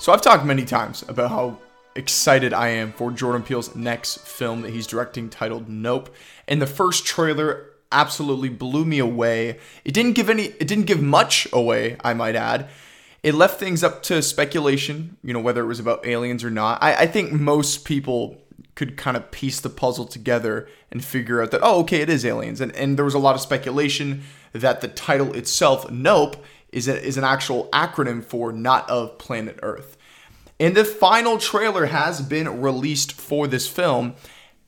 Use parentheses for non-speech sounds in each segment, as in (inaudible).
So I've talked many times about how excited I am for Jordan Peele's next film that he's directing titled Nope. And the first trailer absolutely blew me away. It didn't give any it didn't give much away, I might add. It left things up to speculation, you know, whether it was about aliens or not. I, I think most people could kind of piece the puzzle together and figure out that, oh, okay, it is aliens. And, and there was a lot of speculation that the title itself, Nope, is, a, is an actual acronym for Not of Planet Earth. And the final trailer has been released for this film,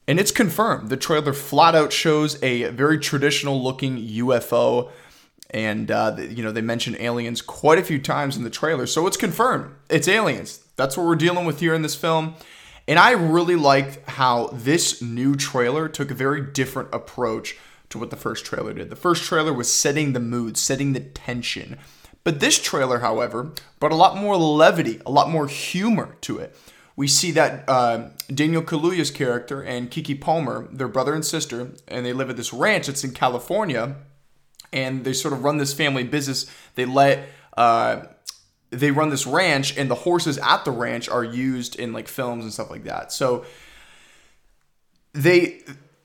and it's confirmed. The trailer flat out shows a very traditional looking UFO, and uh, you know they mention aliens quite a few times in the trailer, so it's confirmed. It's aliens. That's what we're dealing with here in this film. And I really liked how this new trailer took a very different approach to what the first trailer did. The first trailer was setting the mood, setting the tension. But this trailer, however, brought a lot more levity, a lot more humor to it. We see that uh, Daniel Kaluuya's character and Keke Palmer, their brother and sister, and they live at this ranch that's in California, and they sort of run this family business. They let uh, they run this ranch, and the horses at the ranch are used in like films and stuff like that. So they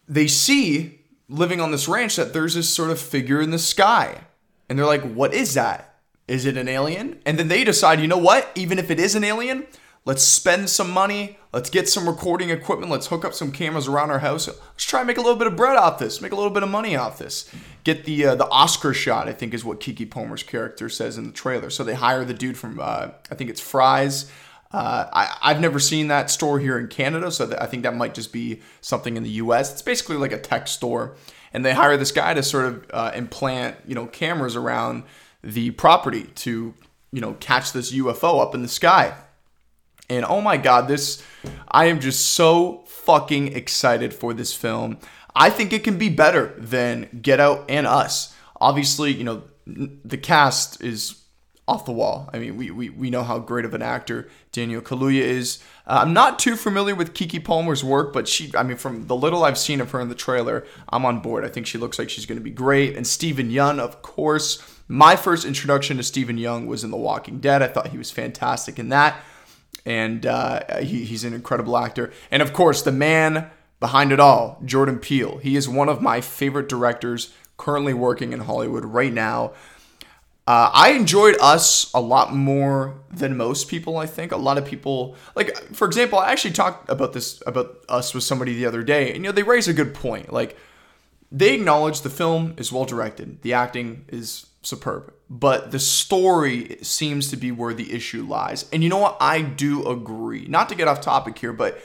they see living on this ranch that there's this sort of figure in the sky, and they're like, "What is that?" Is it an alien? And then they decide, you know what? Even if it is an alien, let's spend some money. Let's get some recording equipment. Let's hook up some cameras around our house. Let's try and make a little bit of bread off this. Make a little bit of money off this. Get the uh, the Oscar shot. I think is what Keke Palmer's character says in the trailer. So they hire the dude from uh, I think it's Fry's. Uh, I, I've never seen that store here in Canada, so I think that might just be something in the U.S. It's basically like a tech store, and they hire this guy to sort of uh, implant, you know, cameras around the property to, you know, catch this UFO up in the sky. And oh my God, this, I am just so fucking excited for this film. I think it can be better than Get Out and Us. Obviously, you know, the cast is off the wall. I mean, we, we, we know how great of an actor Daniel Kaluuya is. Uh, I'm not too familiar with Keke Palmer's work, but she, I mean, from the little I've seen of her in the trailer, I'm on board. I think she looks like she's going to be great. And Steven Yeun, of course. My first introduction to Steven Yeun was in The Walking Dead. I thought he was fantastic in that. And uh, he, he's an incredible actor. And of course, the man behind it all, Jordan Peele. He is one of my favorite directors currently working in Hollywood right now. Uh, I enjoyed Us a lot more than most people. I think a lot of people, like for example, I actually talked about this about Us with somebody the other day, and you know they raise a good point. Like they acknowledge the film is well directed, the acting is superb. But the story seems to be where the issue lies. And you know what? I do agree. Not to get off topic here, but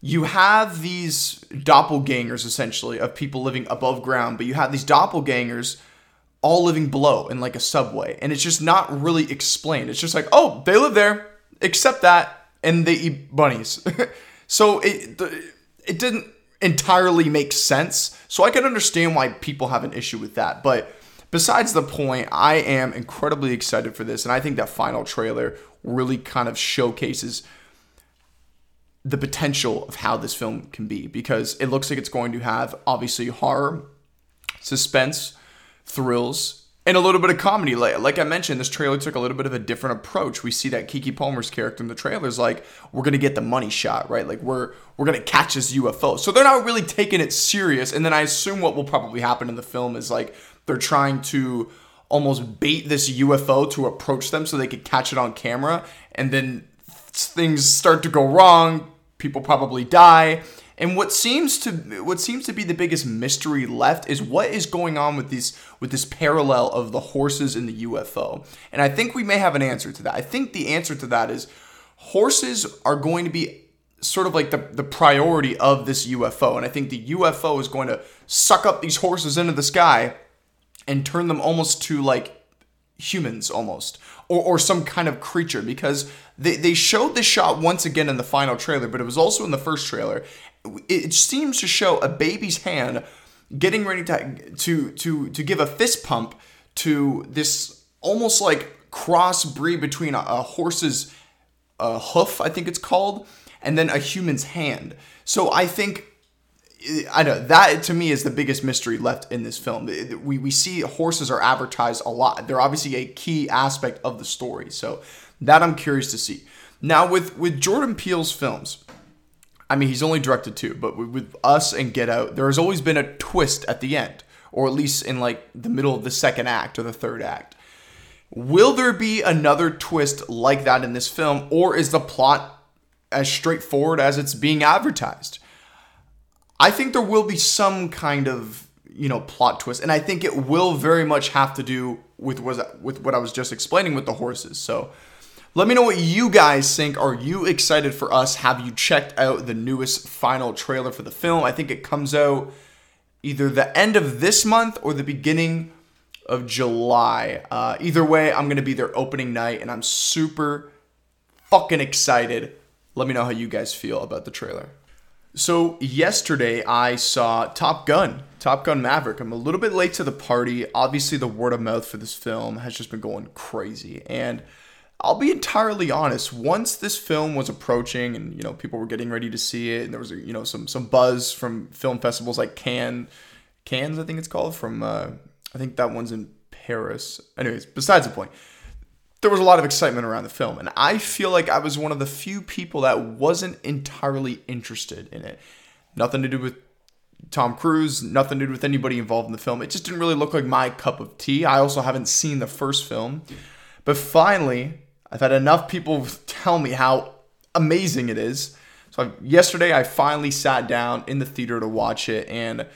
you have these doppelgangers essentially of people living above ground, but you have these doppelgangers all living below in like a subway. And it's just not really explained. It's just like, oh, they live there, except that, and they eat bunnies. (laughs) so it, it didn't entirely make sense. So I can understand why people have an issue with that. But besides the point, I am incredibly excited for this, and I think that final trailer really kind of showcases the potential of how this film can be because it looks like it's going to have obviously horror, suspense, thrills, and a little bit of comedy. Like, I mentioned, this trailer took a little bit of a different approach. We see that Keke Palmer's character in the trailer is like, we're gonna get the money shot, right? Like we're we're gonna catch this UFO. So they're not really taking it serious. And then I assume what will probably happen in the film is like they're trying to almost bait this UFO to approach them so they could catch it on camera. And then things start to go wrong. People probably die. And what seems to what seems to be the biggest mystery left is what is going on with these with this parallel of the horses and the UFO. And I think we may have an answer to that. I think the answer to that is horses are going to be sort of like the, the priority of this UFO. And I think the UFO is going to suck up these horses into the sky and turn them almost to like humans almost or, or some kind of creature because they, they showed this shot once again in the final trailer but it was also in the first trailer. It seems to show a baby's hand getting ready to to to, to give a fist pump to this almost like cross breed between a, a horse's uh, hoof i think it's called and then a human's hand. So i think I know that to me is the biggest mystery left in this film. We, we see horses are advertised a lot. They're obviously a key aspect of the story. So that I'm curious to see. Now with with Jordan Peele's films, I mean he's only directed two, but with, with Us and Get Out, there has always been a twist at the end, or at least in like the middle of the second act or the third act. Will there be another twist like that in this film, or is the plot as straightforward as it's being advertised? I think there will be some kind of you know plot twist, and I think it will very much have to do with was with what I was just explaining with the horses. So. Let me know what you guys think. Are you excited for us? Have you checked out the newest final trailer for the film? I think it comes out either the end of this month or the beginning of July. Uh, either way, I'm going to be there opening night, and I'm super fucking excited. Let me know how you guys feel about the trailer. So, yesterday I saw Top Gun, Top Gun Maverick. I'm a little bit late to the party. Obviously, the word of mouth for this film has just been going crazy. And I'll be entirely honest, once this film was approaching and, you know, people were getting ready to see it, and there was, you know, some, some buzz from film festivals like Cannes, Cannes, I think it's called, from uh, I think that one's in Paris. Anyways, besides the point, there was a lot of excitement around the film, and I feel like I was one of the few people that wasn't entirely interested in it. Nothing to do with Tom Cruise, nothing to do with anybody involved in the film. It just didn't really look like my cup of tea. I also haven't seen the first film. But finally, I've had enough people (laughs) tell me how amazing it is. So yesterday, I finally sat down in the theater to watch it, and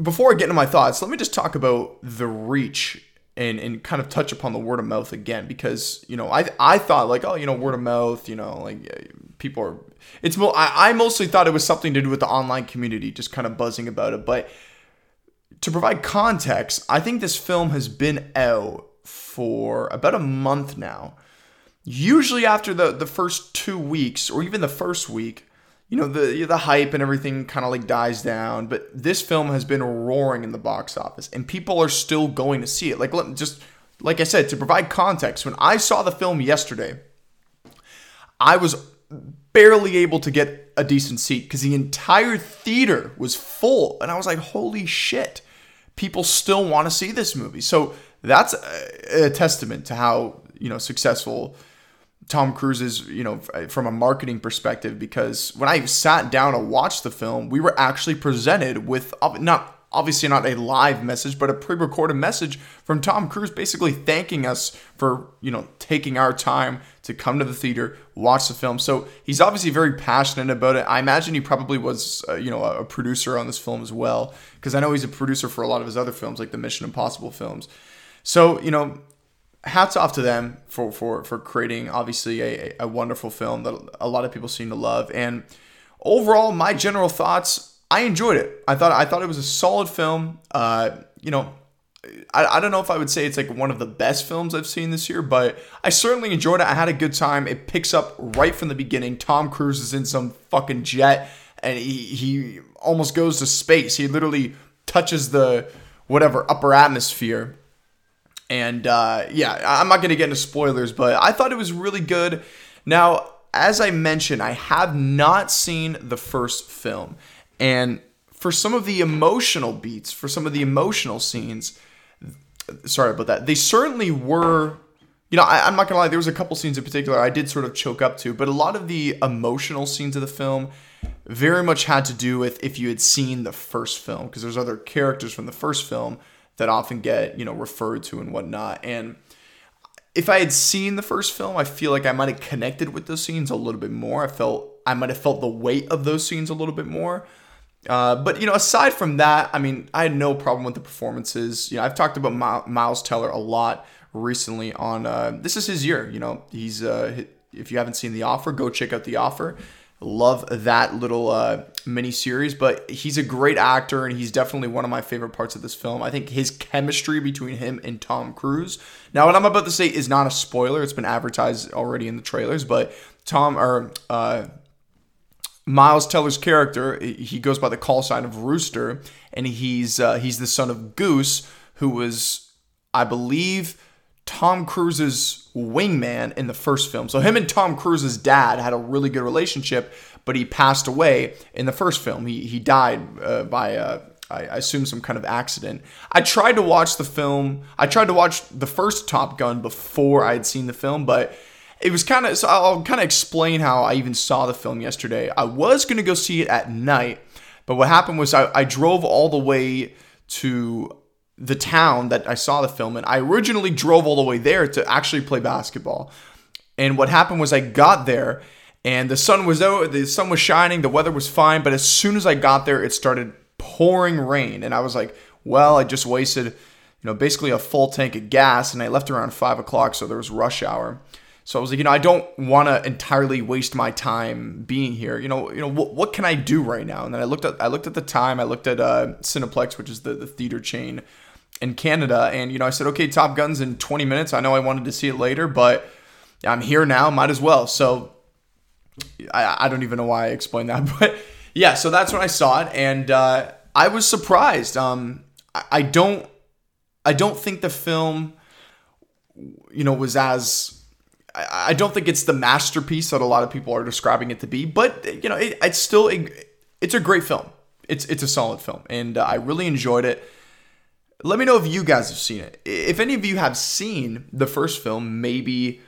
before I get into my thoughts, let me just talk about the reach and, and kind of touch upon the word of mouth again because you know I I thought like oh you know word of mouth you know like people are it's mo- I, I mostly thought it was something to do with the online community just kind of buzzing about it. But to provide context I think this film has been out for about a month now. Usually after the the first two weeks or even the first week you know the the hype and everything kind of like dies down but this film has been roaring in the box office and people are still going to see it. Like let just like i said to provide context when i saw the film yesterday i was barely able to get a decent seat because the entire theater was full and i was like holy shit. People still want to see this movie. So that's a, a testament to how you know successful Tom Cruise's, you know, from a marketing perspective, because when I sat down to watch the film, we were actually presented with not obviously not a live message, but a pre-recorded message from Tom Cruise, basically thanking us for you know taking our time to come to the theater, watch the film. So he's obviously very passionate about it. I imagine he probably was uh, you know a producer on this film as well, because I know he's a producer for a lot of his other films, like the Mission Impossible films. So you know hats off to them for for for creating obviously a, a wonderful film that a lot of people seem to love. And overall, my general thoughts, I enjoyed it. I thought I thought it was a solid film. Uh, you know, I, I don't know if I would say it's like one of the best films I've seen this year, but I certainly enjoyed it. I had a good time. It picks up right from the beginning. Tom Cruise is in some fucking jet and he, he almost goes to space. He literally touches the whatever upper atmosphere and uh, yeah, I'm not going to get into spoilers, but I thought it was really good. Now, as I mentioned, I have not seen the first film. And for some of the emotional beats, for some of the emotional scenes, sorry about that, they certainly were. You know, I, am not gonna lie. There was a couple scenes in particular I did sort of choke up to, but a lot of the emotional scenes of the film very much had to do with if you had seen the first film, because there's other characters from the first film that often get you know referred to and whatnot. And if I had seen the first film, I feel like I might have connected with those scenes a little bit more. I felt I might have felt the weight of those scenes a little bit more. Uh, but you know, aside from that, I mean, I had no problem with the performances. You know, I've talked about Miles Teller a lot recently. On uh, this is his year. You know, he's uh, if you haven't seen The Offer, go check out The Offer. Love that little uh, mini series, but he's a great actor and he's definitely one of my favorite parts of this film. I think his chemistry between him and Tom Cruise. Now, what I'm about to say is not a spoiler; it's been advertised already in the trailers. But Tom or uh, Miles Teller's character, he goes by the call sign of Rooster, and he's uh, he's the son of Goose, who was, I believe Tom Cruise's wingman in the first film. So him and Tom Cruise's dad had a really good relationship, but he passed away in the first film. He he died uh, by uh, I, I assume some kind of accident. I tried to watch the film. I tried to watch the first Top Gun before I had seen the film, but it was kind of. So I'll kind of explain how I even saw the film yesterday. I was gonna go see it at night, but what happened was I, I drove all the way to the town that I saw the film in. I originally drove all the way there to actually play basketball. And what happened was I got there and the sun was out, the sun was shining, the weather was fine, but as soon as I got there, it started pouring rain. And I was like, well, I just wasted, you know, basically a full tank of gas and I left around five o'clock, so there was rush hour. So I was like, you know, I don't want to entirely waste my time being here. You know, you know, what, what can I do right now? And then I looked at, I looked at the time. I looked at uh, Cineplex, which is the, the theater chain in Canada, and you know, I said, okay, Top Gun's in 20 minutes. I know I wanted to see it later, but I'm here now. Might as well. So I, I don't even know why I explained that, (laughs) but yeah. So that's when I saw it, and uh, I was surprised. Um, I, I don't, I don't think the film, you know, was as I don't think it's the masterpiece that a lot of people are describing it to be, but you know, it, it's still a, it's a great film. It's it's a solid film, and uh, I really enjoyed it. Let me know if you guys have seen it. If any of you have seen the first film, maybe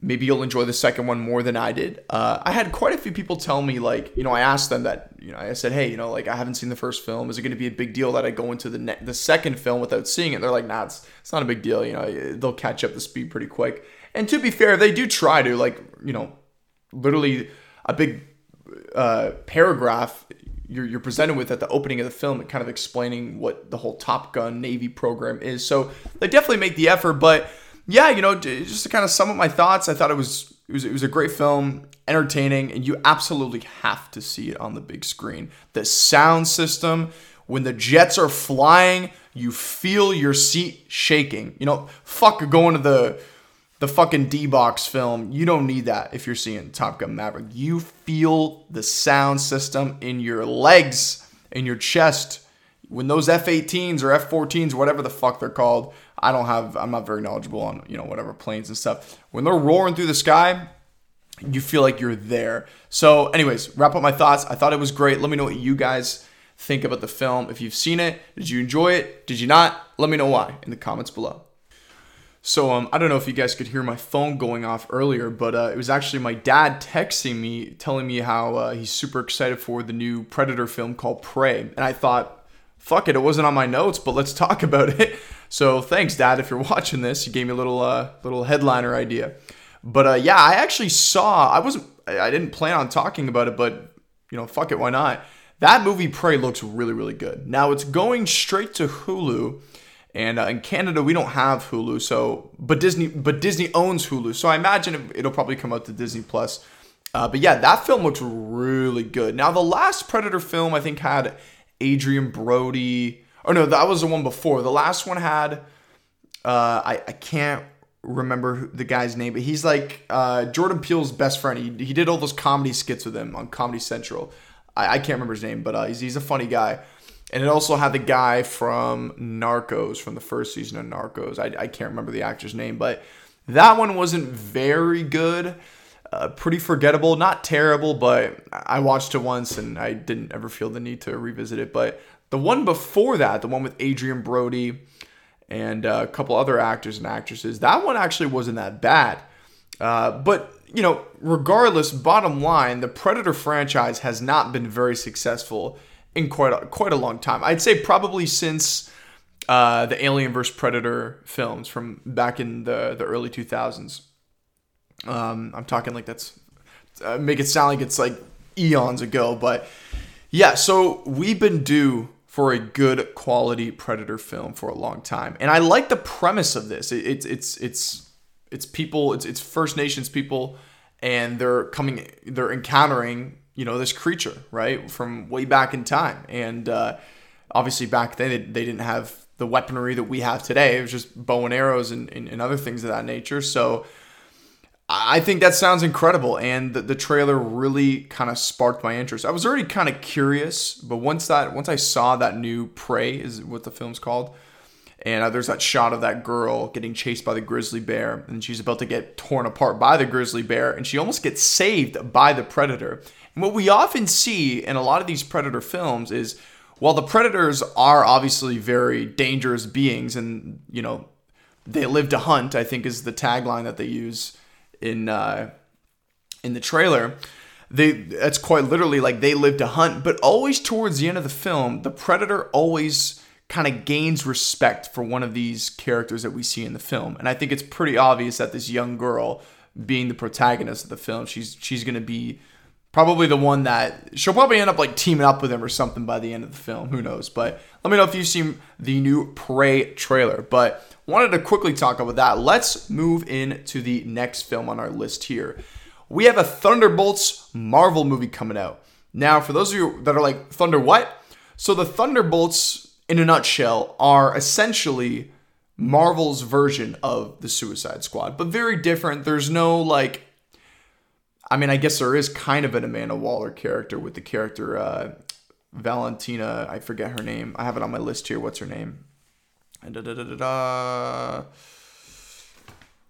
maybe you'll enjoy the second one more than I did. Uh, I had quite a few people tell me, like, you know, I asked them that, you know, I said, hey, you know, like, I haven't seen the first film. Is it going to be a big deal that I go into the ne- the second film without seeing it? They're like, nah, it's, it's not a big deal. You know, they'll catch up the speed pretty quick. And to be fair, they do try to, like, you know, literally a big uh, paragraph you're, you're presented with at the opening of the film, kind of explaining what the whole Top Gun Navy program is. So they definitely make the effort, but yeah, you know, just to kind of sum up my thoughts, I thought it was it was it was a great film, entertaining, and you absolutely have to see it on the big screen. The sound system, when the jets are flying, you feel your seat shaking. You know, fuck going to the the fucking D box film. You don't need that if you're seeing Top Gun Maverick. You feel the sound system in your legs, in your chest. When those F-18s or F-14s, whatever the fuck they're called, I don't have I'm not very knowledgeable on, you know, whatever planes and stuff. When they're roaring through the sky, you feel like you're there. So, anyways, wrap up my thoughts. I thought it was great. Let me know what you guys think about the film. If you've seen it, did you enjoy it? Did you not? Let me know why in the comments below. So um, I don't know if you guys could hear my phone going off earlier, but uh, it was actually my dad texting me, telling me how uh, he's super excited for the new Predator film called Prey, and I thought, fuck it, it wasn't on my notes, but let's talk (laughs) about it. So thanks, Dad, if you're watching this. You gave me a little uh, little headliner idea. But uh, yeah, I actually saw. I wasn't. I didn't plan on talking about it, but you know, fuck it, why not? That movie Prey looks really, really good. Now it's going straight to Hulu, and uh, in Canada we don't have Hulu. So, but Disney, but Disney owns Hulu, so I imagine it, will probably come out to Disney Plus. Uh, but yeah, that film looks really good. Now the last Predator film I think had Adrien Brody. Oh no, that was the one before. The last one had uh, I I can't remember the guy's name, but he's like uh, Jordan Peele's best friend. He, he did all those comedy skits with him on Comedy Central. I, I can't remember his name, but uh, he's, he's a funny guy. And it also had the guy from Narcos, from the first season of Narcos. I, I can't remember the actor's name, but that one wasn't very good. Uh, pretty forgettable, not terrible, but I watched it once and I didn't ever feel the need to revisit it. But the one before that, the one with Adrien Brody and uh, a couple other actors and actresses, that one actually wasn't that bad. Uh, but you know, regardless, bottom line, the Predator franchise has not been very successful in quite a, quite a long time. I'd say probably since uh, the Alien vs Predator films from back in the the early 2000s. Um, I'm talking like that's uh, make it sound like it's like eons ago, but yeah. So we've been due for a good quality Predator film for a long time. And I like the premise of this. It's it's it's it's people, it's it's First Nations people, and they're coming, they're encountering you know this creature right from way back in time. And uh, obviously back then they, they didn't have the weaponry that we have today. It was just bow and arrows and, and, and other things of that nature. So I think that sounds incredible, and the, the trailer really kind of sparked my interest. I was already kind of curious, but once that once I saw that new Prey is what the film's called, and uh, there's that shot of that girl getting chased by the grizzly bear, and she's about to get torn apart by the grizzly bear, and she almost gets saved by the predator. What we often see in a lot of these predator films is while the predators are obviously very dangerous beings and, you know, they live to hunt, I think is the tagline that they use in uh, in the trailer. They that's quite literally like they live to hunt, but always towards the end of the film, the predator always kind of gains respect for one of these characters that we see in the film. And I think it's pretty obvious that this young girl being the protagonist of the film, she's she's going to be probably the one that she'll probably end up like teaming up with him or something by the end of the film. Who knows? But let me know if you've seen the new Prey trailer. But wanted to quickly talk about that. Let's move into the next film on our list here. We have a Thunderbolts Marvel movie coming out. Now, for those of you that are like, Thunder what? So the Thunderbolts, in a nutshell, are essentially Marvel's version of the Suicide Squad, but very different. There's no like I mean, I guess there is kind of an Amanda Waller character with the character uh, Valentina. I forget her name. I have it on my list here. What's her name? Da, da, da,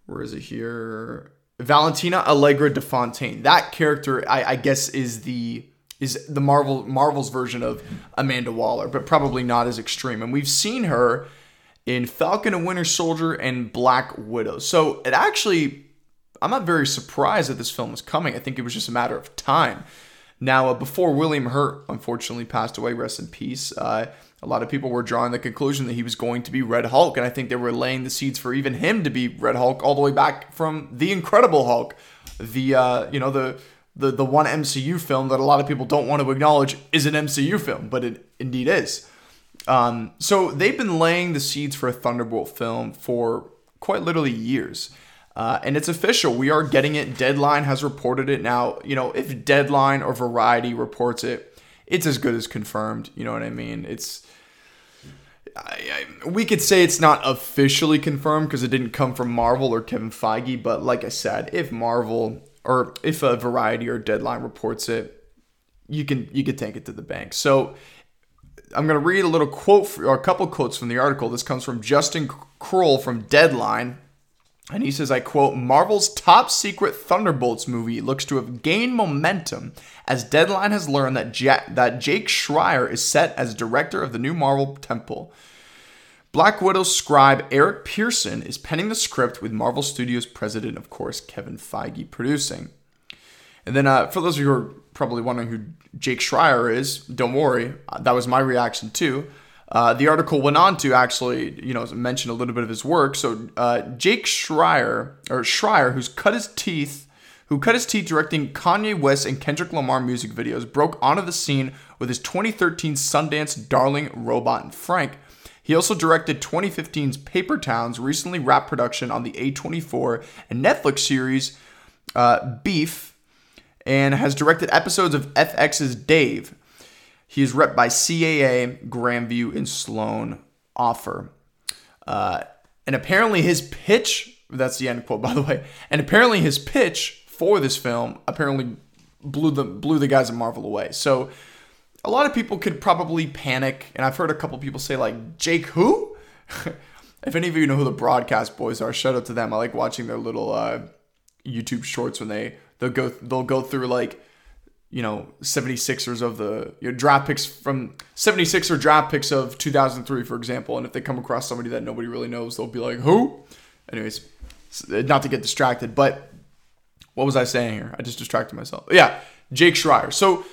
Where is it here? Valentina Allegra de Fontaine. That character, I, I guess, is the is the Marvel Marvel's version of Amanda Waller, but probably not as extreme. And we've seen her in Falcon and Winter Soldier and Black Widow. So it actually I'm not very surprised that this film was coming. I think it was just a matter of time. Now, uh, before William Hurt unfortunately passed away, rest in peace, uh, a lot of people were drawing the conclusion that he was going to be Red Hulk, and I think they were laying the seeds for even him to be Red Hulk all the way back from the Incredible Hulk, the uh, you know the the the one MCU film that a lot of people don't want to acknowledge is an MCU film, but it indeed is. Um, so they've been laying the seeds for a Thunderbolt film for quite literally years. Uh, and it's official. We are getting it. Deadline has reported it. Now, you know, if Deadline or Variety reports it, it's as good as confirmed. You know what I mean? It's. I, I, we could say it's not officially confirmed because it didn't come from Marvel or Kevin Feige, but like I said, if Marvel or if a Variety or Deadline reports it, you can you can take it to the bank. So I'm going to read a little quote or a couple quotes from the article. This comes from Justin Kroll from Deadline. And he says, I quote, Marvel's top secret Thunderbolts movie looks to have gained momentum as Deadline has learned that, ja- that Jake Schreier is set as director of the new Marvel tentpole. Black Widow scribe Eric Pearson is penning the script with Marvel Studios president, of course, Kevin Feige, producing. And then, uh, for those of you who are probably wondering who Jake Schreier is, don't worry. Uh, that was my reaction too. Uh, the article went on to actually, you know, mention a little bit of his work. So uh, Jake Schreier, or Schreier, who's cut his teeth, who cut his teeth directing Kanye West and Kendrick Lamar music videos, broke onto the scene with his 2013 Sundance Darling, Robot, and Frank. He also directed 2015's Paper Towns, recently wrapped production on the A24 and Netflix series uh, Beef, and has directed episodes of FX's Dave. He is rep by CAA, Grandview, and Sloan Offer. Uh, and apparently his pitch, that's the end quote, by the way, and apparently his pitch for this film apparently blew the blew the guys at Marvel away. So a lot of people could probably panic, and I've heard a couple people say like Jake who? (laughs) if any of you know who the broadcast boys are, shout out to them. I like watching their little uh, YouTube shorts when they they'll go they'll go through like you know 76ers of the your draft picks from 76er draft picks of 2003 for example and if they come across somebody that nobody really knows they'll be like who? Anyways uh, not to get distracted but what was i saying here? I just distracted myself. Yeah jake schreier. So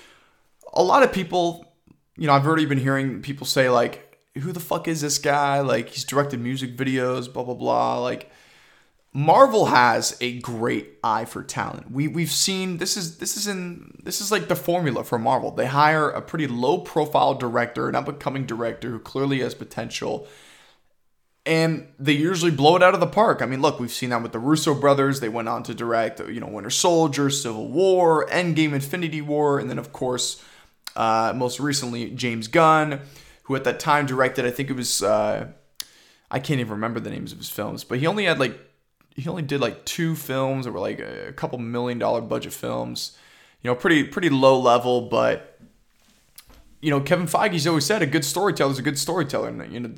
a lot of people you know i've already been hearing people say like who the fuck is this guy? Like he's directed music videos blah blah blah like Marvel has a great eye for talent. We we've seen this is this is in this is like the formula for Marvel. They hire a pretty low profile director, an up and coming director who clearly has potential. And they usually blow it out of the park. I mean, look, we've seen that with the Russo brothers. They went on to direct, you know, Winter Soldier, Civil War, Endgame, Infinity War, and then of course, uh, most recently James Gunn, who at that time directed, I think it was, uh, I can't even remember the names of his films, but he only had like he only did like two films that were like a couple million dollar budget films. You know, pretty pretty low level, but you know, Kevin Feige's always said a good storyteller is a good storyteller, and you know,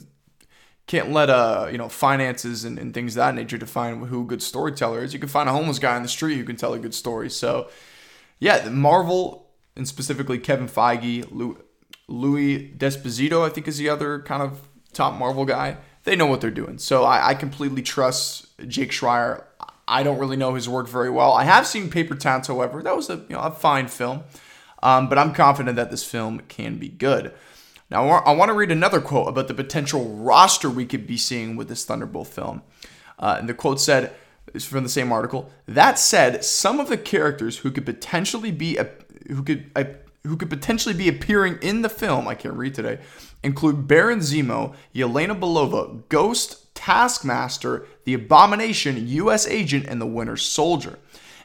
can't let uh you know finances and, and things of that nature define who a good storyteller is. You can find a homeless guy on the street who can tell a good story. So, yeah, Marvel and specifically Kevin Feige, Louis D'Esposito, I think, is the other kind of top Marvel guy. They know what they're doing. So I, I completely trust Jake Schreier. I don't really know his work very well. I have seen Paper Towns, however. That was a you know a fine film, um, but I'm confident that this film can be good. Now I want to read another quote about the potential roster we could be seeing with this Thunderbolt film. Uh, and the quote said, is from the same article. That said, some of the characters who could potentially be a, who could a, who could potentially be appearing in the film, I can't read today, include Baron Zemo, Yelena Belova, Ghost, Taskmaster, the Abomination, U.S. Agent, and the Winter Soldier.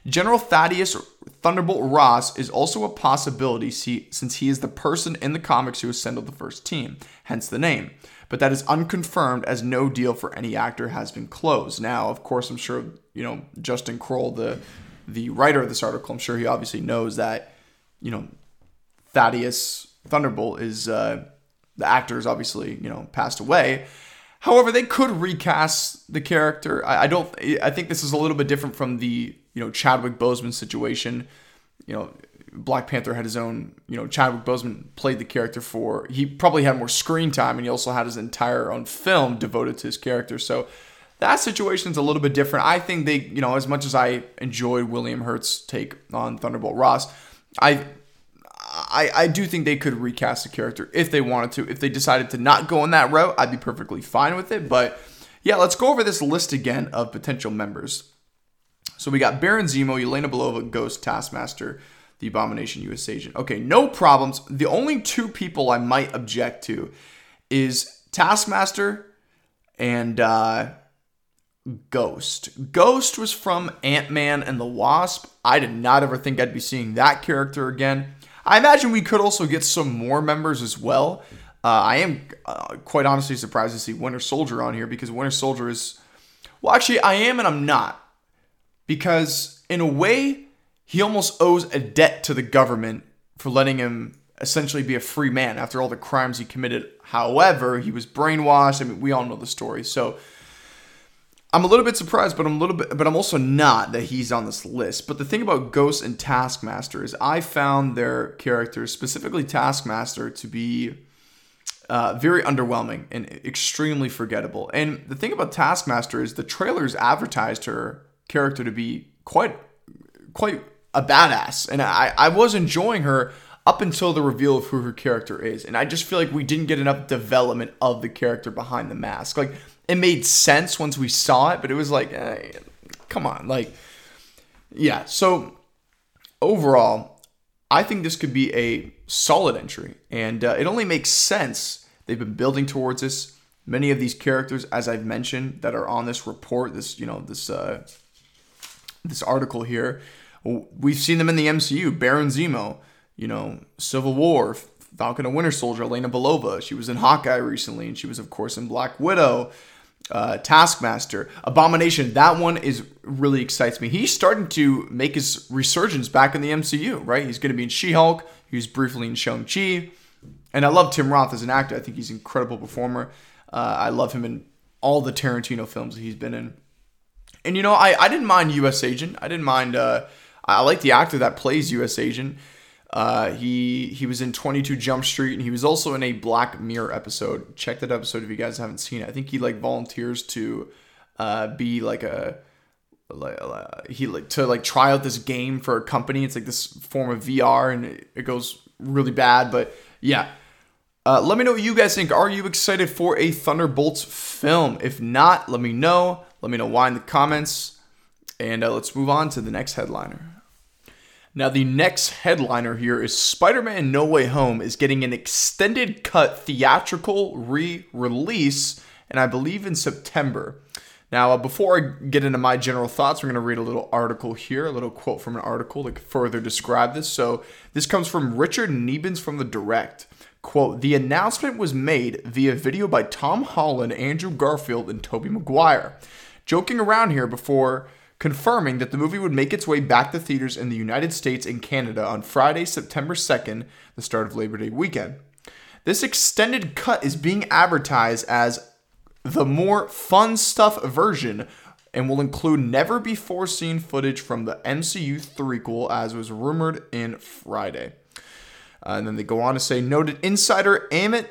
General Thaddeus Thunderbolt Ross is also a possibility since he is the person in the comics who assembled the first team, hence the name. But that is unconfirmed as no deal for any actor has been closed. Now, of course, I'm sure you know Justin Kroll, the the writer of this article. I'm sure he obviously knows that you know Thaddeus Thunderbolt is uh, the actor is obviously you know passed away. However, they could recast the character. I, I don't. I think this is a little bit different from the you know Chadwick Boseman situation. You know, Black Panther had his own. You know, Chadwick Boseman played the character for. He probably had more screen time, and he also had his entire own film devoted to his character. So that situation is a little bit different. I think they, you know, as much as I enjoyed William Hurt's take on Thunderbolt Ross, I I, I do think they could recast the character if they wanted to. If they decided to not go in that route, I'd be perfectly fine with it. But yeah, let's go over this list again of potential members. So we got Baron Zemo, Yelena Belova, Ghost, Taskmaster, the Abomination U.S. Agent. Okay, no problems. The only two people I might object to is Taskmaster and uh, Ghost. Ghost was from Ant Man and the Wasp. I did not ever think I'd be seeing that character again. I imagine we could also get some more members as well. Uh, I am uh, quite honestly surprised to see Winter Soldier on here because Winter Soldier is. Well, actually, I am and I'm not. Because in a way, he almost owes a debt to the government for letting him essentially be a free man after all the crimes he committed. However, he was brainwashed. I mean, we all know the story. So I'm a little bit surprised, but I'm a little bit, but I'm also not that he's on this list. But the thing about Ghost and Taskmaster is I found their characters, specifically Taskmaster, to be uh, very underwhelming and extremely forgettable. And the thing about Taskmaster is the trailers advertised her character to be quite, quite a badass, and I, I was enjoying her up until the reveal of who her character is. And I just feel like we didn't get enough development of the character behind the mask. Like it made sense once we saw it, but it was like, eh, come on, like, yeah. So overall, I think this could be a solid entry, and uh, it only makes sense. They've been building towards this. Many of these characters, as I've mentioned, that are on this report, this you know this uh, this article here, we've seen them in the MCU. Baron Zemo, you know, Civil War, Falcon and Winter Soldier, Elena Belova. She was in Hawkeye recently, and she was of course in Black Widow uh, Taskmaster, Abomination. That one is really excites me. He's starting to make his resurgence back in the MCU, right? He's going to be in She-Hulk. He was briefly in Shang-Chi. And I love Tim Roth as an actor. I think he's an incredible performer. Uh, I love him in all the Tarantino films he's been in. And you know, I, I didn't mind U.S. Agent. I didn't mind. Uh, I like the actor that plays U.S. Agent. Uh, he he was in 22 Jump Street, and he was also in a Black Mirror episode. Check that episode if you guys haven't seen it. I think he like volunteers to uh, be like a like uh, he like to like try out this game for a company. It's like this form of VR, and it, it goes really bad. But yeah, uh, let me know what you guys think. Are you excited for a Thunderbolts film? If not, let me know. Let me know why in the comments. And uh, let's move on to the next headliner. Now, the next headliner here is Spider Man No Way Home is getting an extended cut theatrical re release, and I believe in September. Now, uh, before I get into my general thoughts, we're going to read a little article here, a little quote from an article to further describe this. So, this comes from Richard Nebens from The Direct. Quote, the announcement was made via video by Tom Holland, Andrew Garfield, and Tobey Maguire. Joking around here before confirming that the movie would make its way back to theaters in the United States and Canada on Friday, September 2nd, the start of Labor Day weekend. This extended cut is being advertised as the more fun stuff version and will include never before seen footage from the MCU threequel as was rumored in Friday. Uh, and then they go on to say, noted insider Amit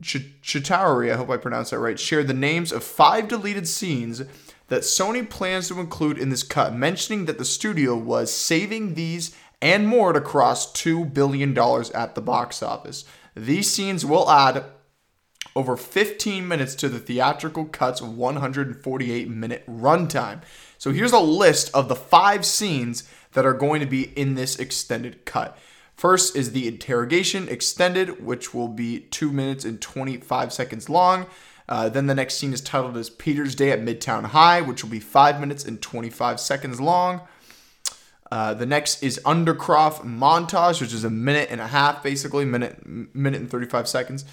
Chaudhuri, I hope I pronounced that right, shared the names of five deleted scenes that Sony plans to include in this cut, mentioning that the studio was saving these and more to cross $2 billion at the box office. These scenes will add over 15 minutes to the theatrical cut's 148 minute runtime. So here's a list of the five scenes that are going to be in this extended cut. First is the interrogation extended, which will be 2 minutes and 25 seconds long. Uh, then the next scene is titled as Peter's Day at Midtown High, which will be 5 minutes and 25 seconds long. Uh, the next is Undercroft montage, which is a minute and a half, basically minute minute and 35 seconds.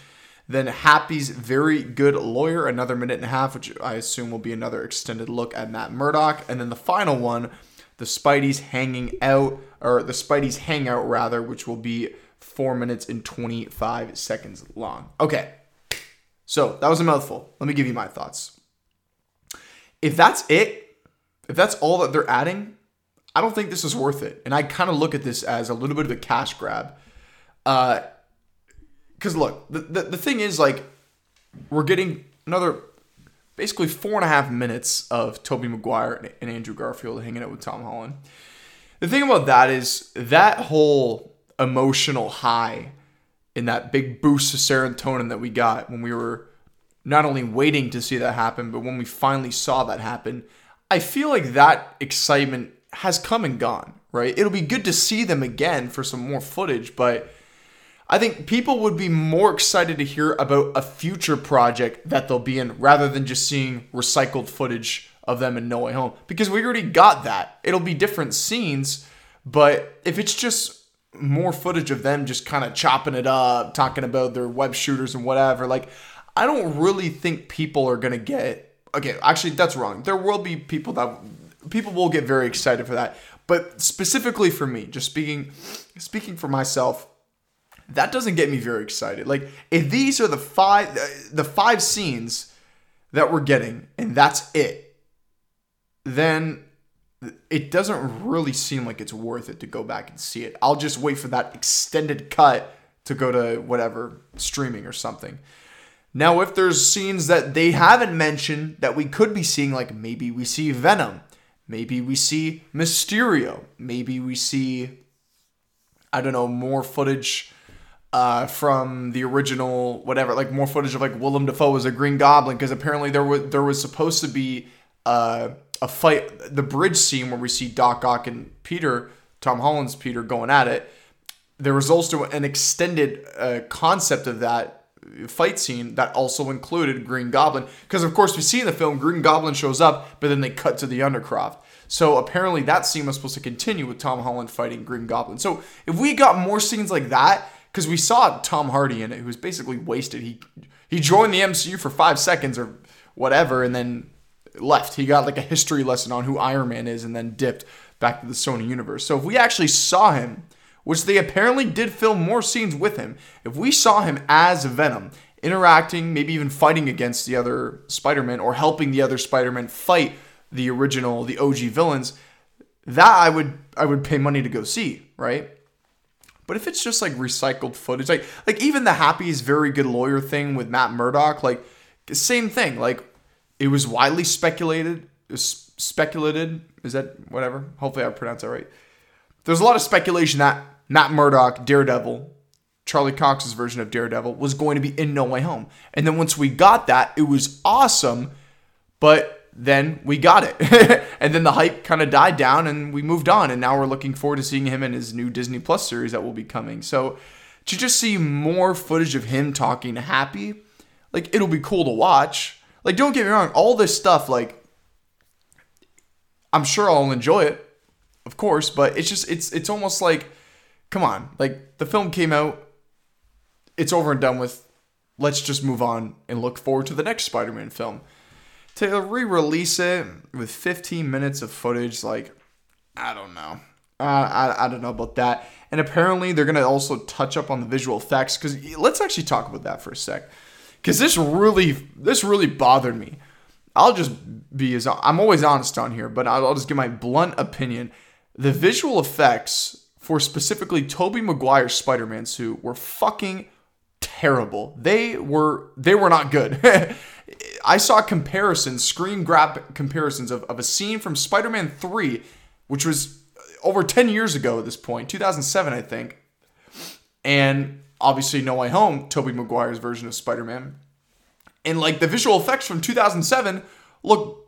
Then Happy's very good lawyer, another minute and a half, which I assume will be another extended look at Matt Murdock. And then the final one, the Spidey's hanging out, or the Spidey's hangout rather, which will be four minutes and 25 seconds long. Okay, so that was a mouthful. Let me give you my thoughts. If that's it, if that's all that they're adding, I don't think this is worth it. And I kind of look at this as a little bit of a cash grab. Uh, because look, the, the, the thing is like we're getting another basically four and a half minutes of Tobey Maguire and Andrew Garfield hanging out with Tom Holland. The thing about that is that whole emotional high in that big boost of serotonin that we got when we were not only waiting to see that happen, but when we finally saw that happen, I feel like that excitement has come and gone, right? It'll be good to see them again for some more footage, but I think people would be more excited to hear about a future project that they'll be in rather than just seeing recycled footage of them in No Way Home because we already got that. It'll be different scenes, but if it's just more footage of them just kind of chopping it up, talking about their web shooters and whatever, like I don't really think people are going to get okay, actually that's wrong. There will be people that people will get very excited for that. But specifically for me, just speaking speaking for myself, that doesn't get me very excited. Like if these are the five uh, the five scenes that we're getting and that's it, then it doesn't really seem like it's worth it to go back and see it. I'll just wait for that extended cut to go to whatever streaming or something. Now, if there's scenes that they haven't mentioned that we could be seeing, like maybe we see Venom, Maybe we see Mysterio. Maybe we see, I don't know, more footage uh, from the original, whatever, like more footage of like Willem Dafoe as a Green Goblin, because apparently there was there was supposed to be uh, a fight, the bridge scene where we see Doc Ock and Peter, Tom Holland's Peter, going at it. There was also an extended uh, concept of that fight scene that also included Green Goblin. Because, of course, we see in the film Green Goblin shows up, but then they cut to the Undercroft. So apparently that scene was supposed to continue with Tom Holland fighting Green Goblin. So if we got more scenes like that, because we saw Tom Hardy in it, who was basically wasted. He he joined the MCU for five seconds or whatever, and then left. He got like a history lesson on who Iron Man is, and then dipped back to the Sony universe. So if we actually saw him which they apparently did film more scenes with him. If we saw him as Venom, interacting, maybe even fighting against the other Spider-Man or helping the other Spider-Man fight the original, the OG villains, that I would I would pay money to go see, right? But if it's just like recycled footage, like like even the Happy's very good lawyer thing with Matt Murdock, like same thing. Like it was widely speculated, speculated. Is that whatever? Hopefully I pronounced that right. There's a lot of speculation that Matt Murdock, Daredevil, Charlie Cox's version of Daredevil, was going to be in No Way Home. And then once we got that, it was awesome, but then we got it. (laughs) and then the hype kind of died down and we moved on. And now we're looking forward to seeing him in his new Disney Plus series that will be coming. So to just see more footage of him talking happy, like it'll be cool to watch. Like, don't get me wrong, all this stuff, like, I'm sure I'll enjoy it, of course, but it's just, it's, it's almost like, come on, like the film came out, it's over and done with. Let's just move on and look forward to the next Spider-Man film. To re-release it with 15 minutes of footage, like I don't know. Uh, I, I don't know about that. And apparently they're gonna also touch up on the visual effects because let's actually talk about that for a sec. Because this really this really bothered me. I'll just be as I'm always honest on here, but I'll, just give my blunt opinion. The visual effects for specifically Tobey Maguire's Spider-Man suit were fucking terrible. They were they were not good. (laughs) I saw comparisons, screen grab comparisons of, of a scene from Spider-Man 3, which was over 10 years ago at this point, 2007, I think. And obviously No Way Home, Tobey Maguire's version of Spider-Man. And like the visual effects from 2007 look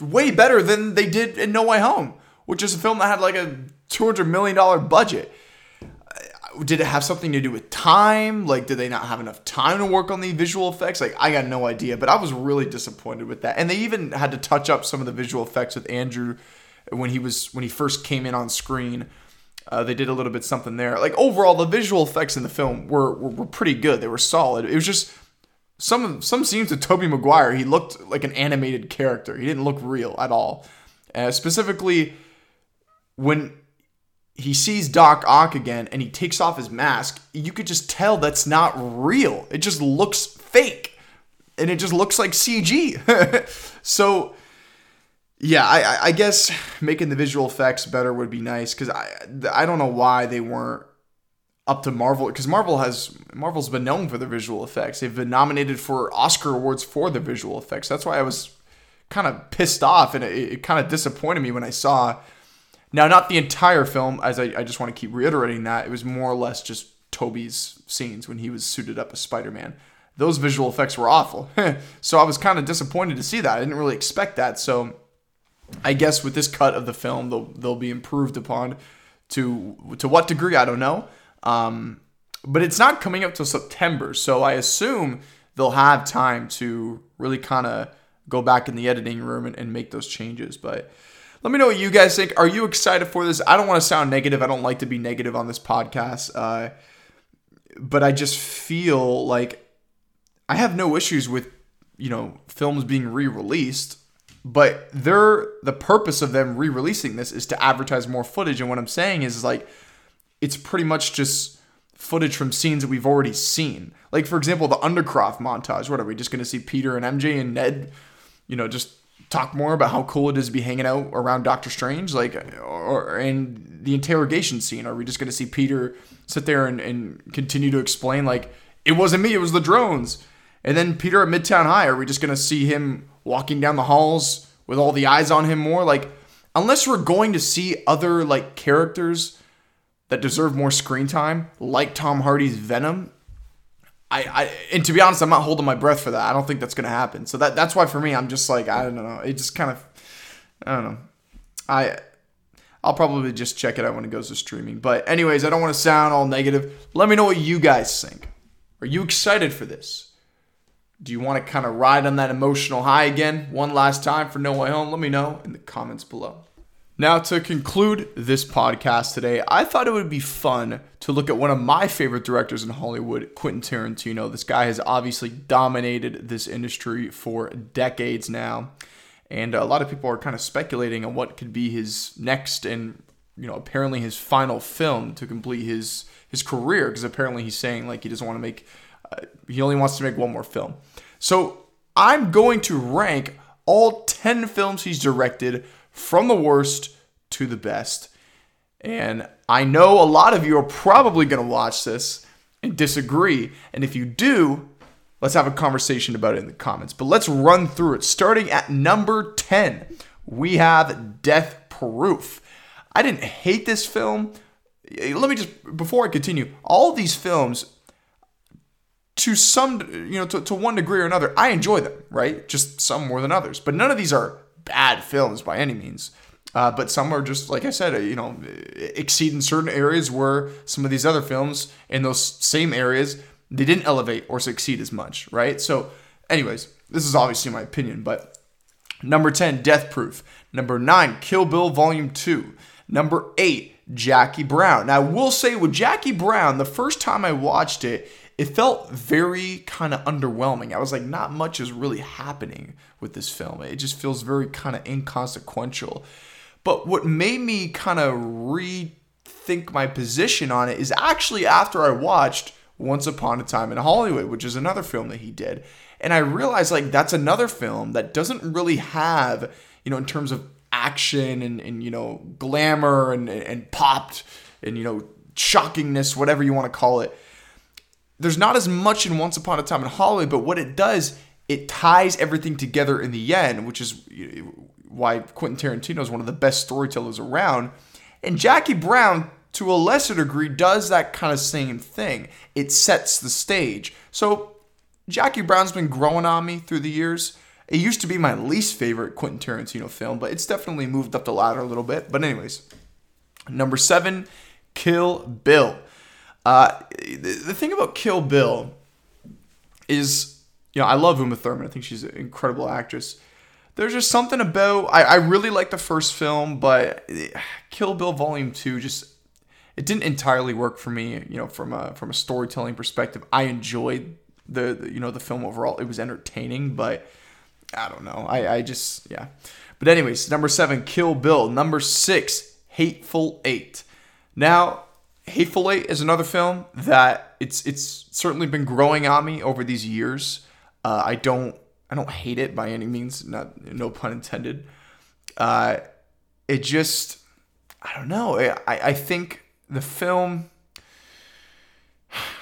way better than they did in No Way Home, which is a film that had like a 200 million dollar budget uh, did it have something to do with time? Like, did they not have enough time to work on the visual effects? Like, I got no idea, but I was really disappointed with that. And they even had to touch up some of the visual effects with Andrew when he was when he first came in on screen. Uh, they did a little bit something there. Like overall, the visual effects in the film were, were, were pretty good. They were solid. It was just some some scenes with Tobey Maguire. He looked like an animated character. He didn't look real at all. Uh, specifically, when he sees Doc Ock again and he takes off his mask, you could just tell that's not real. It just looks fake. And it just looks like CG. (laughs) so, yeah, I, I guess making the visual effects better would be nice because I, I don't know why they weren't up to Marvel because Marvel has Marvel's been known for their visual effects. They've been nominated for Oscar awards for their visual effects. That's why I was kind of pissed off and it, it kind of disappointed me when I saw now, not the entire film, as I, I just want to keep reiterating that. It was more or less just Tobey's scenes when he was suited up as Spider Man. Those visual effects were awful. (laughs) so I was kind of disappointed to see that. I didn't really expect that. So I guess with this cut of the film, they'll, they'll be improved upon. To, to what degree, I don't know. Um, but it's not coming up till September. So I assume they'll have time to really kind of go back in the editing room and, and make those changes. But let me know what you guys think. Are you excited for this? I don't want to sound negative. I don't like to be negative on this podcast. Uh, but I just feel like I have no issues with, you know, films being re-released, but they're the purpose of them re-releasing this is to advertise more footage. And what I'm saying is, is like it's pretty much just footage from scenes that we've already seen. Like for example, the Undercroft montage. What are we just going to see Peter and MJ and Ned, you know, just talk more about how cool it is to be hanging out around Doctor Strange? Like, or in the interrogation scene, are we just going to see Peter sit there and, and continue to explain, like, it wasn't me, it was the drones? And then Peter at Midtown High, are we just going to see him walking down the halls with all the eyes on him more? Like, unless we're going to see other, like, characters that deserve more screen time, like Tom Hardy's Venom, I, I and to be honest, I'm not holding my breath for that. I don't think that's gonna happen. So that that's why for me, I'm just like I don't know. It just kind of I don't know. I I'll probably just check it out when it goes to streaming. But anyways, I don't want to sound all negative. Let me know what you guys think. Are you excited for this? Do you want to kind of ride on that emotional high again one last time for No Way Home? Let me know in the comments below. Now, to conclude this podcast today, I thought it would be fun to look at one of my favorite directors in Hollywood, Quentin Tarantino. This guy has obviously dominated this industry for decades now. And a lot of people are kind of speculating on what could be his next and, you know, apparently his final film to complete his his career because apparently he's saying like he doesn't want to make uh, he only wants to make one more film. So, I'm going to rank all 10 films he's directed from the worst to the best. And I know a lot of you are probably going to watch this and disagree. And if you do, let's have a conversation about it in the comments. But let's run through it. Starting at number 10, we have Death Proof. I didn't hate this film. Let me just, before I continue, all these films, to some, you know, to, to one degree or another, I enjoy them, right? Just some more than others. But none of these are bad films by any means. Uh, but some are just like I said, uh, you know, exceed in certain areas where some of these other films in those same areas they didn't elevate or succeed as much, right? So, anyways, this is obviously my opinion, but number ten, Death Proof. Number nine, Kill Bill Volume Two. Number eight, Jackie Brown. Now, I will say with Jackie Brown, the first time I watched it, it felt very kind of underwhelming. I was like, not much is really happening with this film. It just feels very kind of inconsequential. But what made me kind of rethink my position on it is actually after I watched Once Upon a Time in Hollywood, which is another film that he did. And I realized like that's another film that doesn't really have, you know, in terms of action and, and you know glamour and and popped and you know shockingness, whatever you want to call it. There's not as much in Once Upon a Time in Hollywood, but what it does, it ties everything together in the end, which is why Quentin Tarantino is one of the best storytellers around. And Jackie Brown, to a lesser degree, does that kind of same thing. It sets the stage. So Jackie Brown's been growing on me through the years. It used to be my least favorite Quentin Tarantino film, but it's definitely moved up the ladder a little bit. But anyways, number seven Kill Bill. Uh, the, the thing about Kill Bill is, you know, I love Uma Thurman. I think she's an incredible actress. There's just something about I, I really like the first film, but Kill Bill Volume Two just it didn't entirely work for me. You know, from a from a storytelling perspective, I enjoyed the, the you know the film overall. It was entertaining, but I don't know. I I just yeah. But anyways, number seven, Kill Bill. Number six, Hateful Eight. Now, Hateful Eight is another film that it's it's certainly been growing on me over these years. Uh, I don't I don't hate it by any means, not no pun intended. Uh, it just I don't know. I I think the film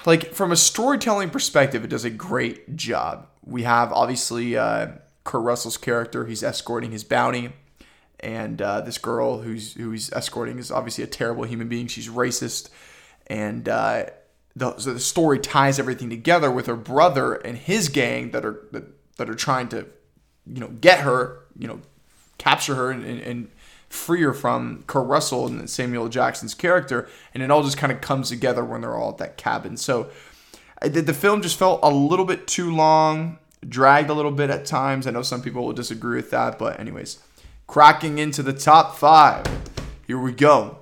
like from a storytelling perspective, it does a great job. We have obviously uh, Kurt Russell's character; he's escorting his bounty and uh, this girl who's who he's escorting is obviously a terrible human being. She's racist, and uh, the, so the story ties everything together with her brother and his gang that are that, that are trying to, you know, get her, you know, capture her and, and, and free her from Kurt Russell and Samuel Jackson's character, and it all just kind of comes together when they're all at that cabin. So the, the film just felt a little bit too long, dragged a little bit at times. I know some people will disagree with that, but anyways cracking into the top five. Here we go.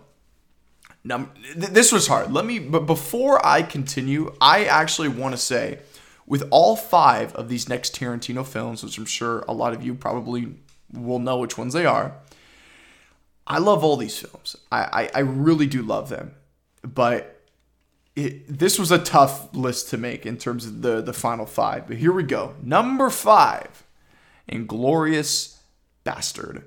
Now, th- this was hard. Let me, but before I continue, I actually want to say, with all five of these next Tarantino films, which I'm sure a lot of you probably will know which ones they are, I love all these films. I, I, I really do love them. But it, this was a tough list to make in terms of the, the final five. But here we go. Number five, Inglourious Basterd.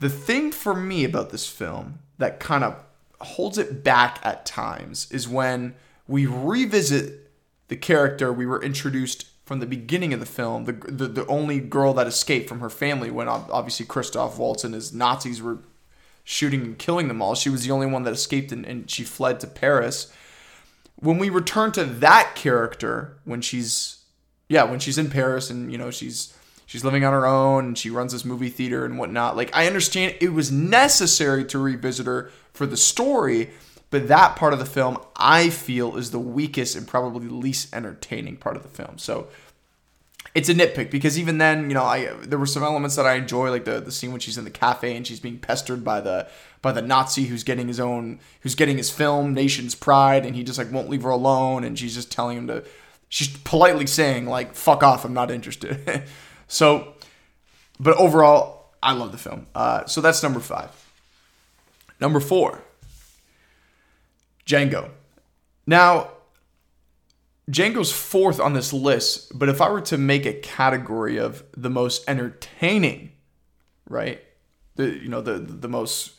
The thing for me about this film that kind of holds it back at times is when we revisit the character we were introduced from the beginning of the film, the, the, the only girl that escaped from her family when obviously Christoph Waltz and his Nazis were shooting and killing them all. She was the only one that escaped and, and she fled to Paris. When we return to that character, when she's, yeah, when she's in Paris and, you know, she's she's living on her own and she runs this movie theater and whatnot. Like, I understand it was necessary to revisit her for the story, but that part of the film I feel is the weakest and probably the least entertaining part of the film. So it's a nitpick because even then, you know, I there were some elements that I enjoy, like the the scene when she's in the cafe and she's being pestered by the by the Nazi who's getting his own who's getting his film Nation's Pride and he just like won't leave her alone and she's just telling him to she's politely saying like fuck off, I'm not interested. (laughs) So, but overall, I love the film. Uh, so that's number five. Number four, Django. Now, Django's fourth on this list, but if I were to make a category of the most entertaining, right? The you know the the most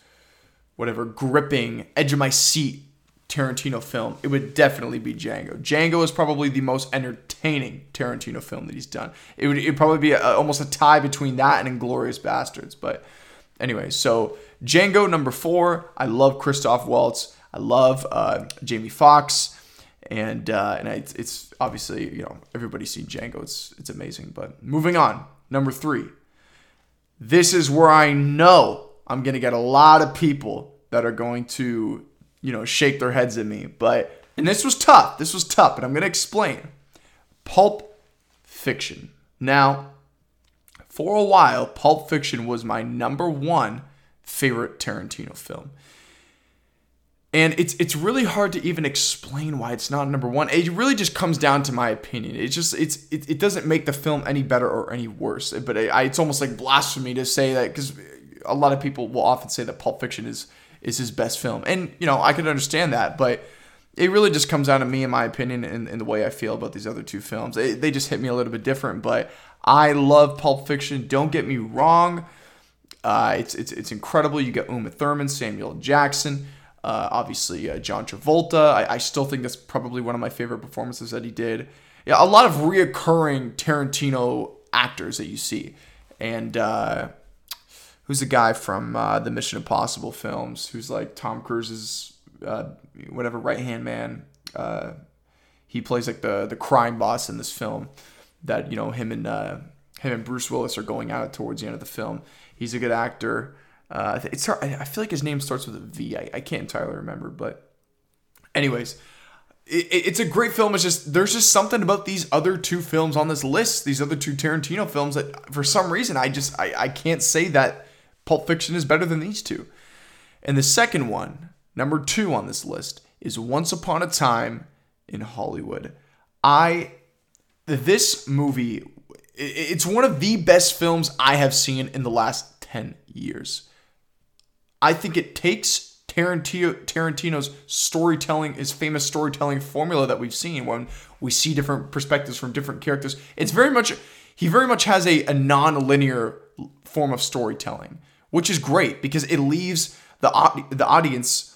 whatever gripping edge of my seat Tarantino film, it would definitely be Django. Django is probably the most entertaining Tarantino film that he's done. It would it'd probably be a, almost a tie between that and Inglourious Basterds. But anyway, so Django number four. I love Christoph Waltz. I love uh, Jamie Foxx, and uh, and it's, it's obviously you know everybody's seen Django. It's it's amazing. But moving on, number three. This is where I know I'm gonna get a lot of people that are going to you know, shake their heads at me. But, and this was tough. This was tough, and I'm going to explain. Pulp Fiction. Now, for a while, Pulp Fiction was my number one favorite Tarantino film. And it's it's really hard to even explain why it's not number one. It really just comes down to my opinion. It just it's it, it doesn't make the film any better or any worse. But I, it's almost like blasphemy to say that because a lot of people will often say that Pulp Fiction is is his best film. And, you know, I can understand that, but it really just comes down to me, in my opinion, and, and the way I feel about these other two films. It, they just hit me a little bit different, but I love Pulp Fiction. Don't get me wrong. Uh, it's, it's it's incredible. You get Uma Thurman, Samuel Jackson, uh, obviously uh, John Travolta. I, I still think that's probably one of my favorite performances that he did. Yeah, a lot of reoccurring Tarantino actors that you see, and uh, who's the guy from uh, the Mission Impossible films? Who's like Tom Cruise's uh, whatever right hand man? Uh, he plays like the the crime boss in this film. That you know him and uh, him and Bruce Willis are going out towards the end of the film. He's a good actor. Uh, it's I feel like his name starts with a V. I, I can't entirely remember, but anyways, it, it's a great film. It's just there's just something about these other two films on this list, these other two Tarantino films that for some reason I just I, I can't say that Pulp Fiction is better than these two. And the second one, number two on this list, is Once Upon a Time in Hollywood. I this movie it's one of the best films I have seen in the last 10 years. I think it takes Tarantino, Tarantino's storytelling, his famous storytelling formula that we've seen when we see different perspectives from different characters. It's very much, he very much has a, a non-linear form of storytelling, which is great because it leaves the, the audience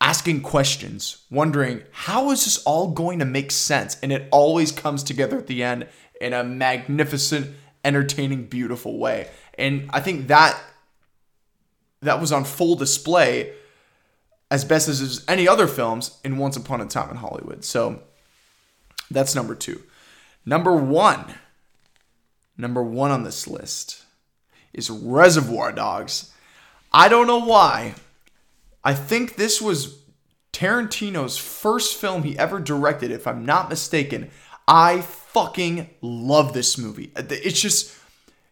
asking questions, wondering how is this all going to make sense? And it always comes together at the end in a magnificent, entertaining, beautiful way. And I think that that was on full display as best as any other films in Once Upon a Time in Hollywood. So that's number two. Number one, number one on this list is Reservoir Dogs. I don't know why. I think this was Tarantino's first film he ever directed, if I'm not mistaken. I fucking love this movie. Uh, it's just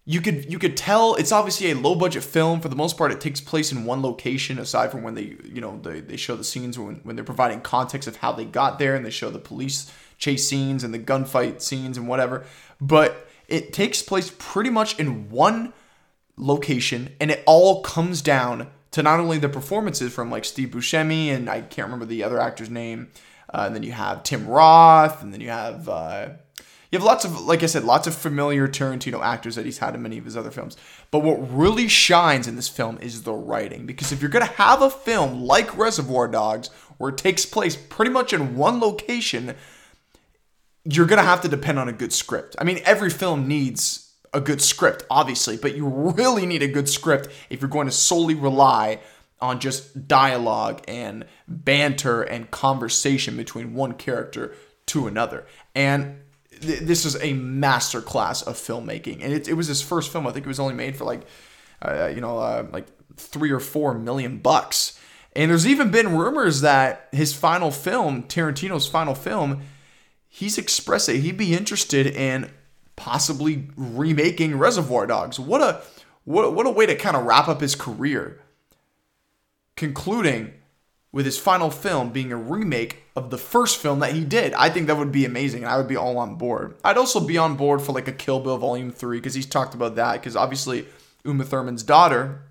you could you could tell it's obviously a low budget film for the most part it takes place in one location aside from when they you know they, they show the scenes when, when they're providing context of how they got there and they show the police chase scenes and the gunfight scenes and whatever but it takes place pretty much in one location and it all comes down to not only the performances from like Steve Buscemi and I can't remember the other actor's name uh, and then you have Tim Roth and then you have uh, you have lots of, like I said, lots of familiar Tarantino actors that he's had in many of his other films. But what really shines in this film is the writing. Because if you're to have a film like Reservoir Dogs, where it takes place pretty much in one location, you're to have to depend on a good script. I mean, every film needs a good script, obviously, but you really need a good script if you're going to solely rely on just dialogue and banter and conversation between one character to another. And this is a masterclass of filmmaking, and it, it was his first film. I think it was only made for like, uh, you know, uh, like three or four million bucks. And there's even been rumors that his final film, Tarantino's final film, he's expressed that he'd be interested in possibly remaking Reservoir Dogs. What a what what a way to kind of wrap up his career. Concluding with his final film being a remake of the first film that he did. I think that would be amazing and I would be all on board. I'd also be on board for like a Kill Bill Volume 3 because he's talked about that because obviously Uma Thurman's daughter,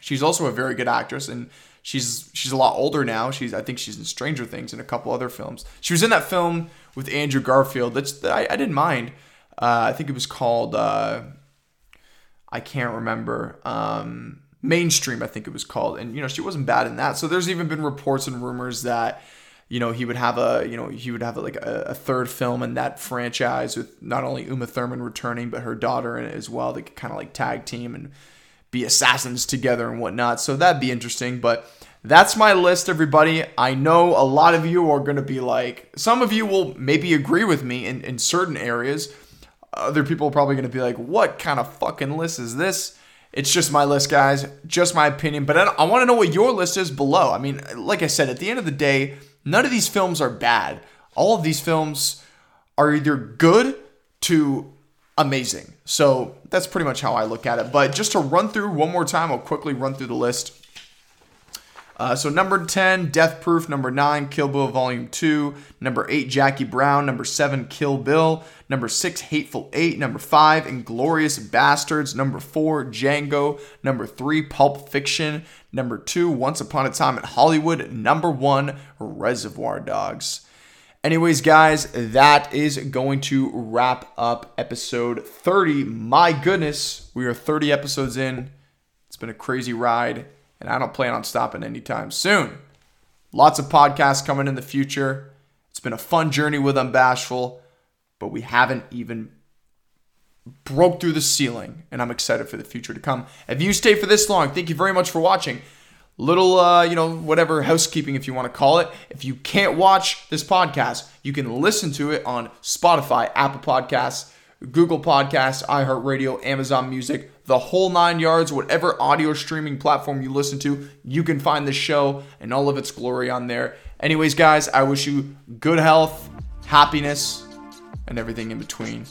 she's also a very good actress and she's she's a lot older now. She's I think she's in Stranger Things and a couple other films. She was in that film with Andrew Garfield. That's that I, I didn't mind. Uh, I think it was called uh, I can't remember. Um, mainstream, I think it was called. And, you know, she wasn't bad in that. So there's even been reports and rumors that, you know, he would have a, you know, he would have like a, a third film in that franchise with not only Uma Thurman returning, but her daughter in it as well. They could kind of like tag team and be assassins together and whatnot. So that'd be interesting. But that's my list, everybody. I know a lot of you are going to be like, some of you will maybe agree with me in, in certain areas. Other people are probably going to be like, what kind of fucking list is this? It's just my list, guys. Just my opinion. But I, I want to know what your list is below. I mean, like I said, at the end of the day, none of these films are bad. All of these films are either good to amazing. So that's pretty much how I look at it. But just to run through one more time, I'll quickly run through the list. Uh, so number 10, Death Proof. Number 9, Kill Bill Volume 2. Number 8, Jackie Brown. Number 7, Kill Bill. Number 6, Hateful Eight. Number 5, Inglourious Basterds. Number 4, Django. Number 3, Pulp Fiction. Number 2, Once Upon a Time in Hollywood. Number 1, Reservoir Dogs. Anyways, guys, that is going to wrap up episode 30. My goodness, we are 30 episodes in It's been a crazy ride, and I don't plan on stopping anytime soon. Lots of podcasts coming in the future. It's been a fun journey with Unbashful, but we haven't even broke through the ceiling, and I'm excited for the future to come. If you stayed for this long, thank you very much for watching. Little, uh, you know, whatever housekeeping, if you want to call it. If you can't watch this podcast, you can listen to it on Spotify, Apple Podcasts, Google Podcasts, iHeartRadio, Amazon Music, the whole nine yards, whatever audio streaming platform you listen to, you can find the show and all of its glory on there. Anyways, guys, I wish you good health, happiness, and everything in between.